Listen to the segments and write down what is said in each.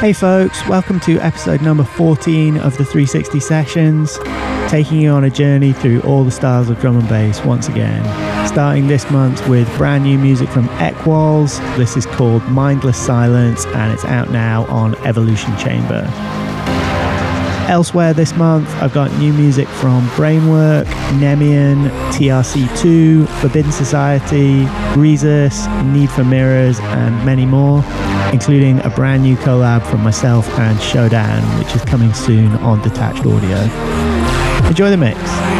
Hey folks, welcome to episode number 14 of the 360 Sessions, taking you on a journey through all the styles of drum and bass once again. Starting this month with brand new music from Ekwols. This is called Mindless Silence and it's out now on Evolution Chamber. Elsewhere this month, I've got new music from Brainwork, Nemean, TRC2, Forbidden Society, Rezus, Need for Mirrors, and many more, including a brand new collab from myself and Shodan, which is coming soon on Detached Audio. Enjoy the mix.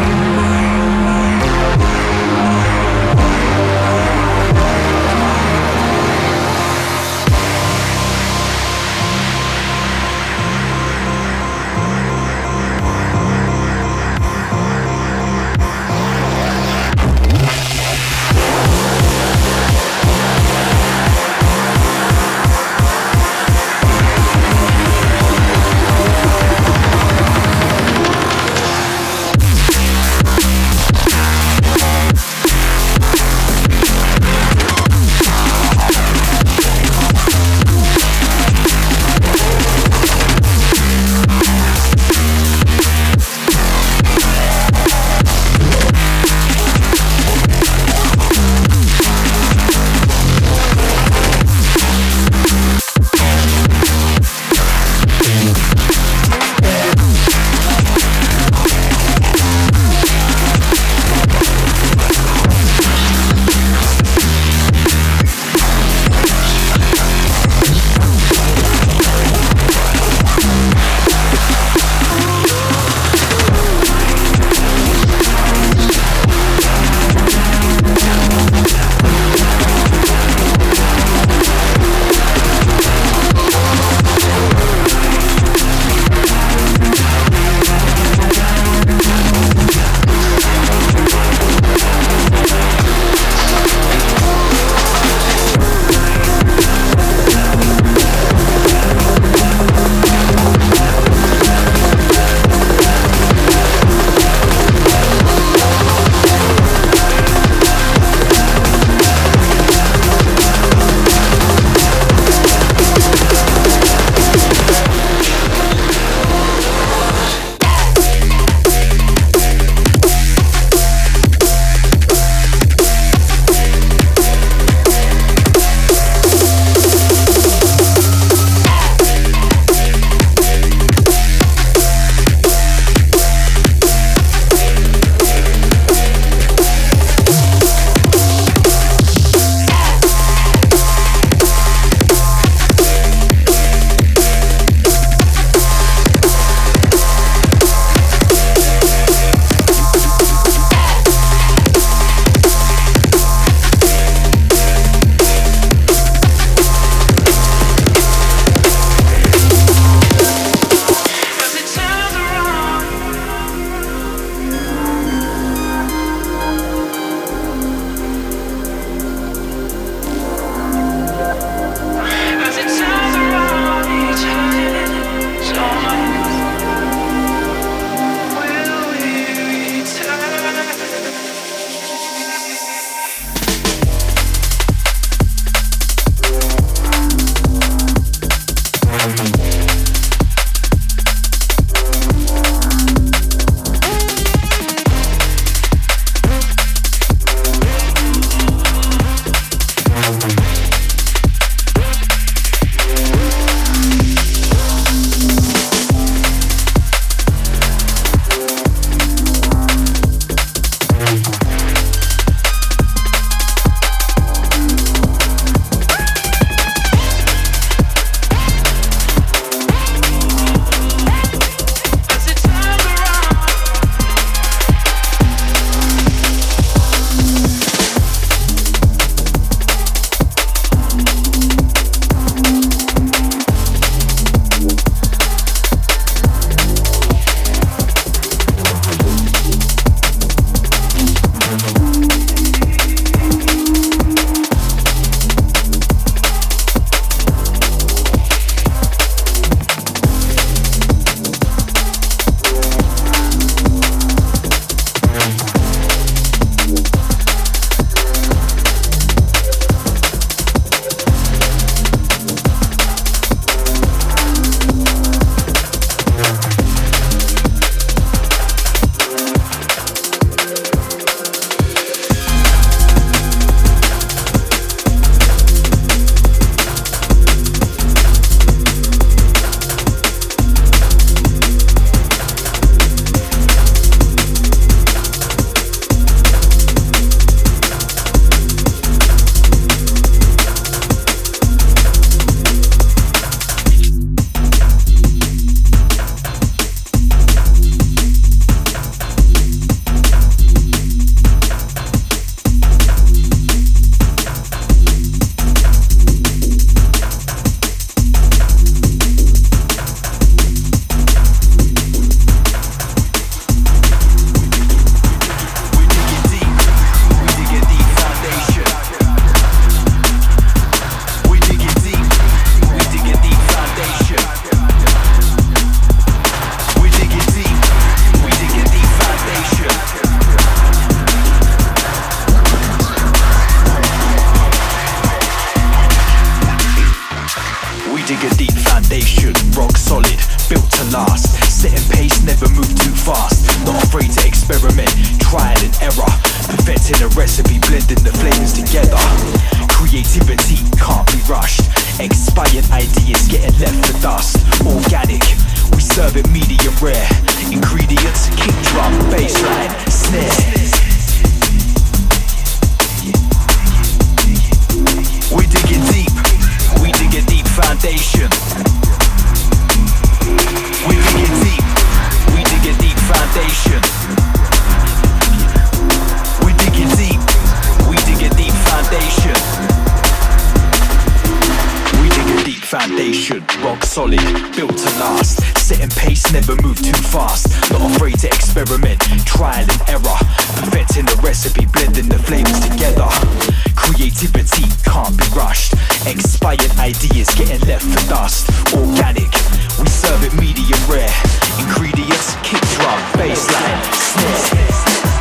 solid, built to last. Set in pace, never move too fast. Not afraid to experiment, trial and error. Perfecting the recipe, blending the flavors together. Creativity can't be rushed. Expired ideas getting left for dust. Organic, we serve it medium rare. Ingredients kick drum, bassline, snare.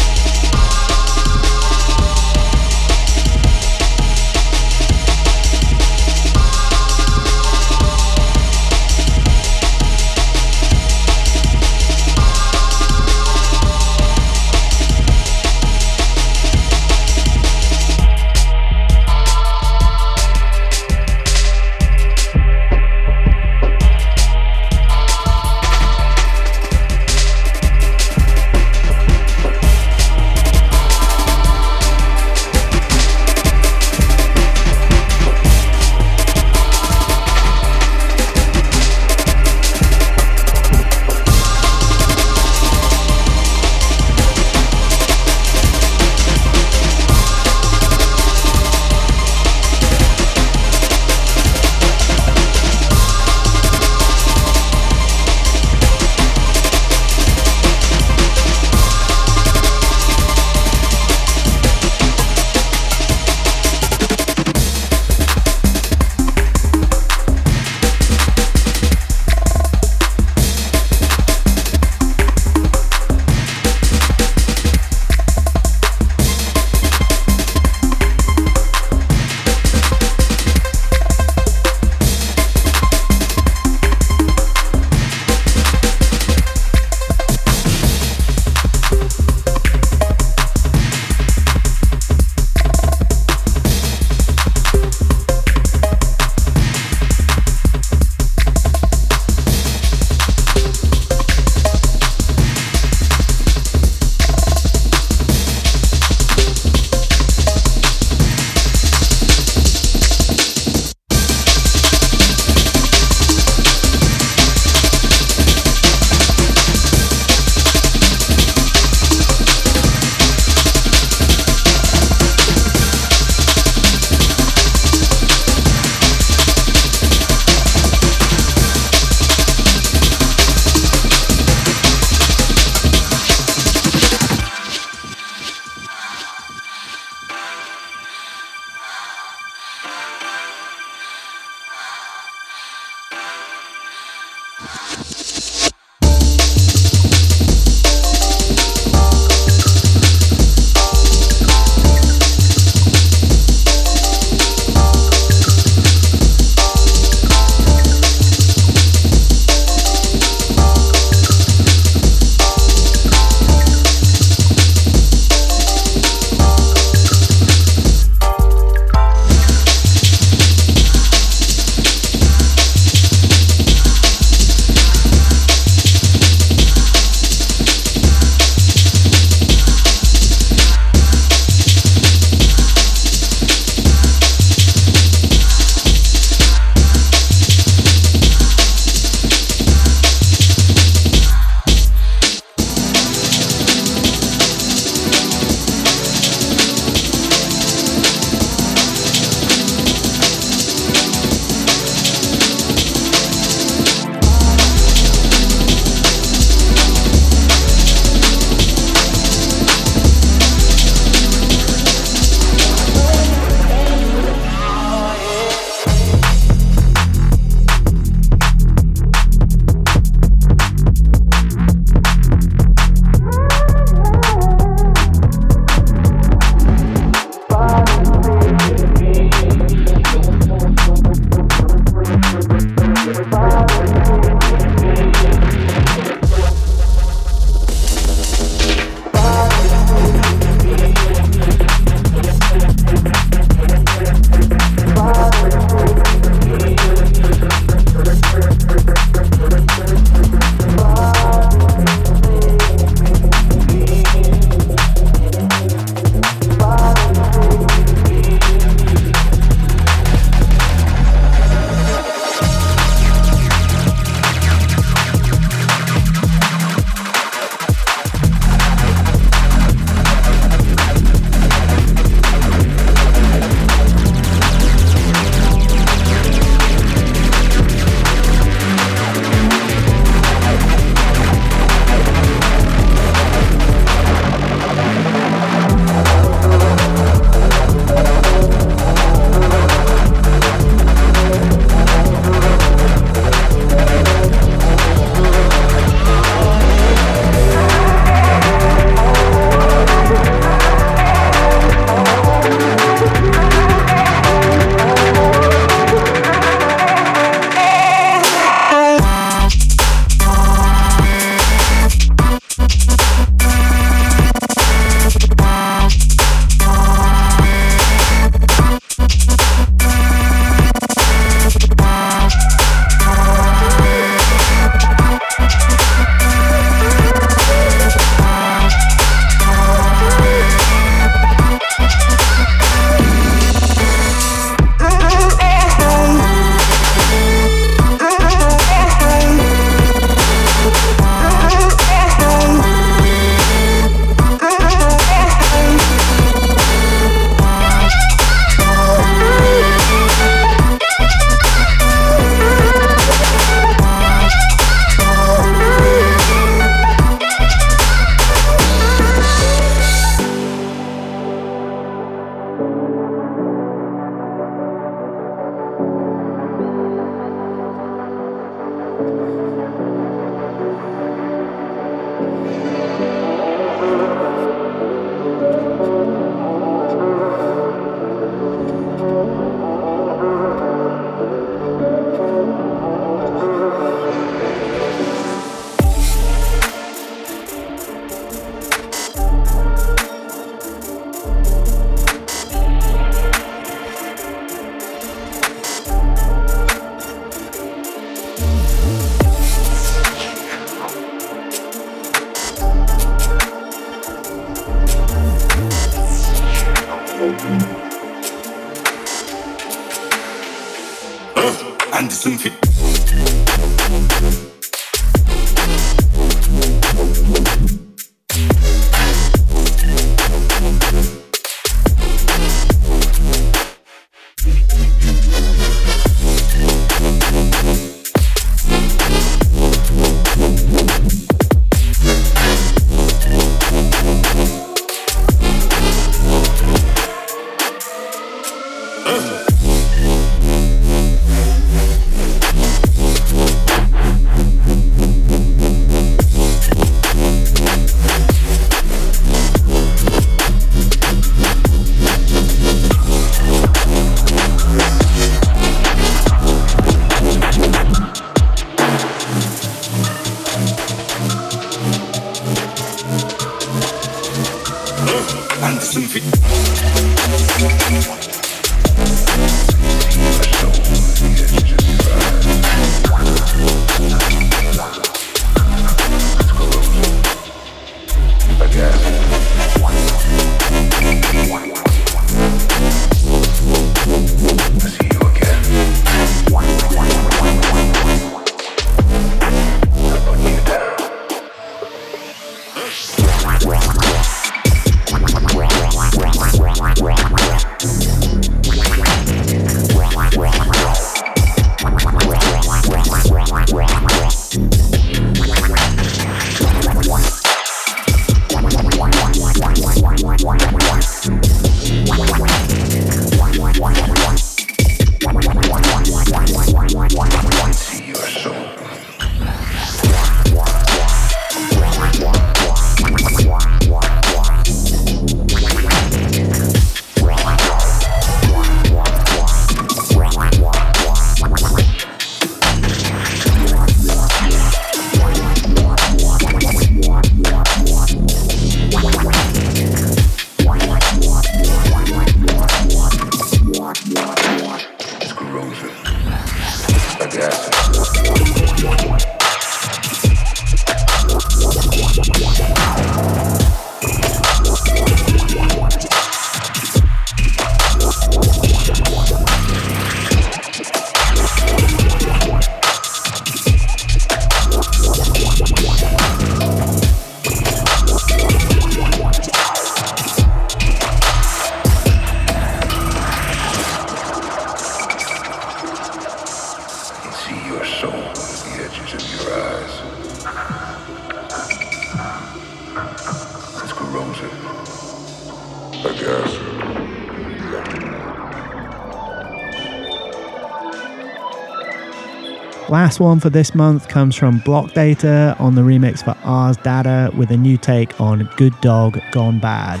Last one for this month comes from Blockdata on the remix for Ars Data with a new take on Good Dog Gone Bad.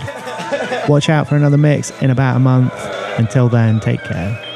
Watch out for another mix in about a month. Until then, take care.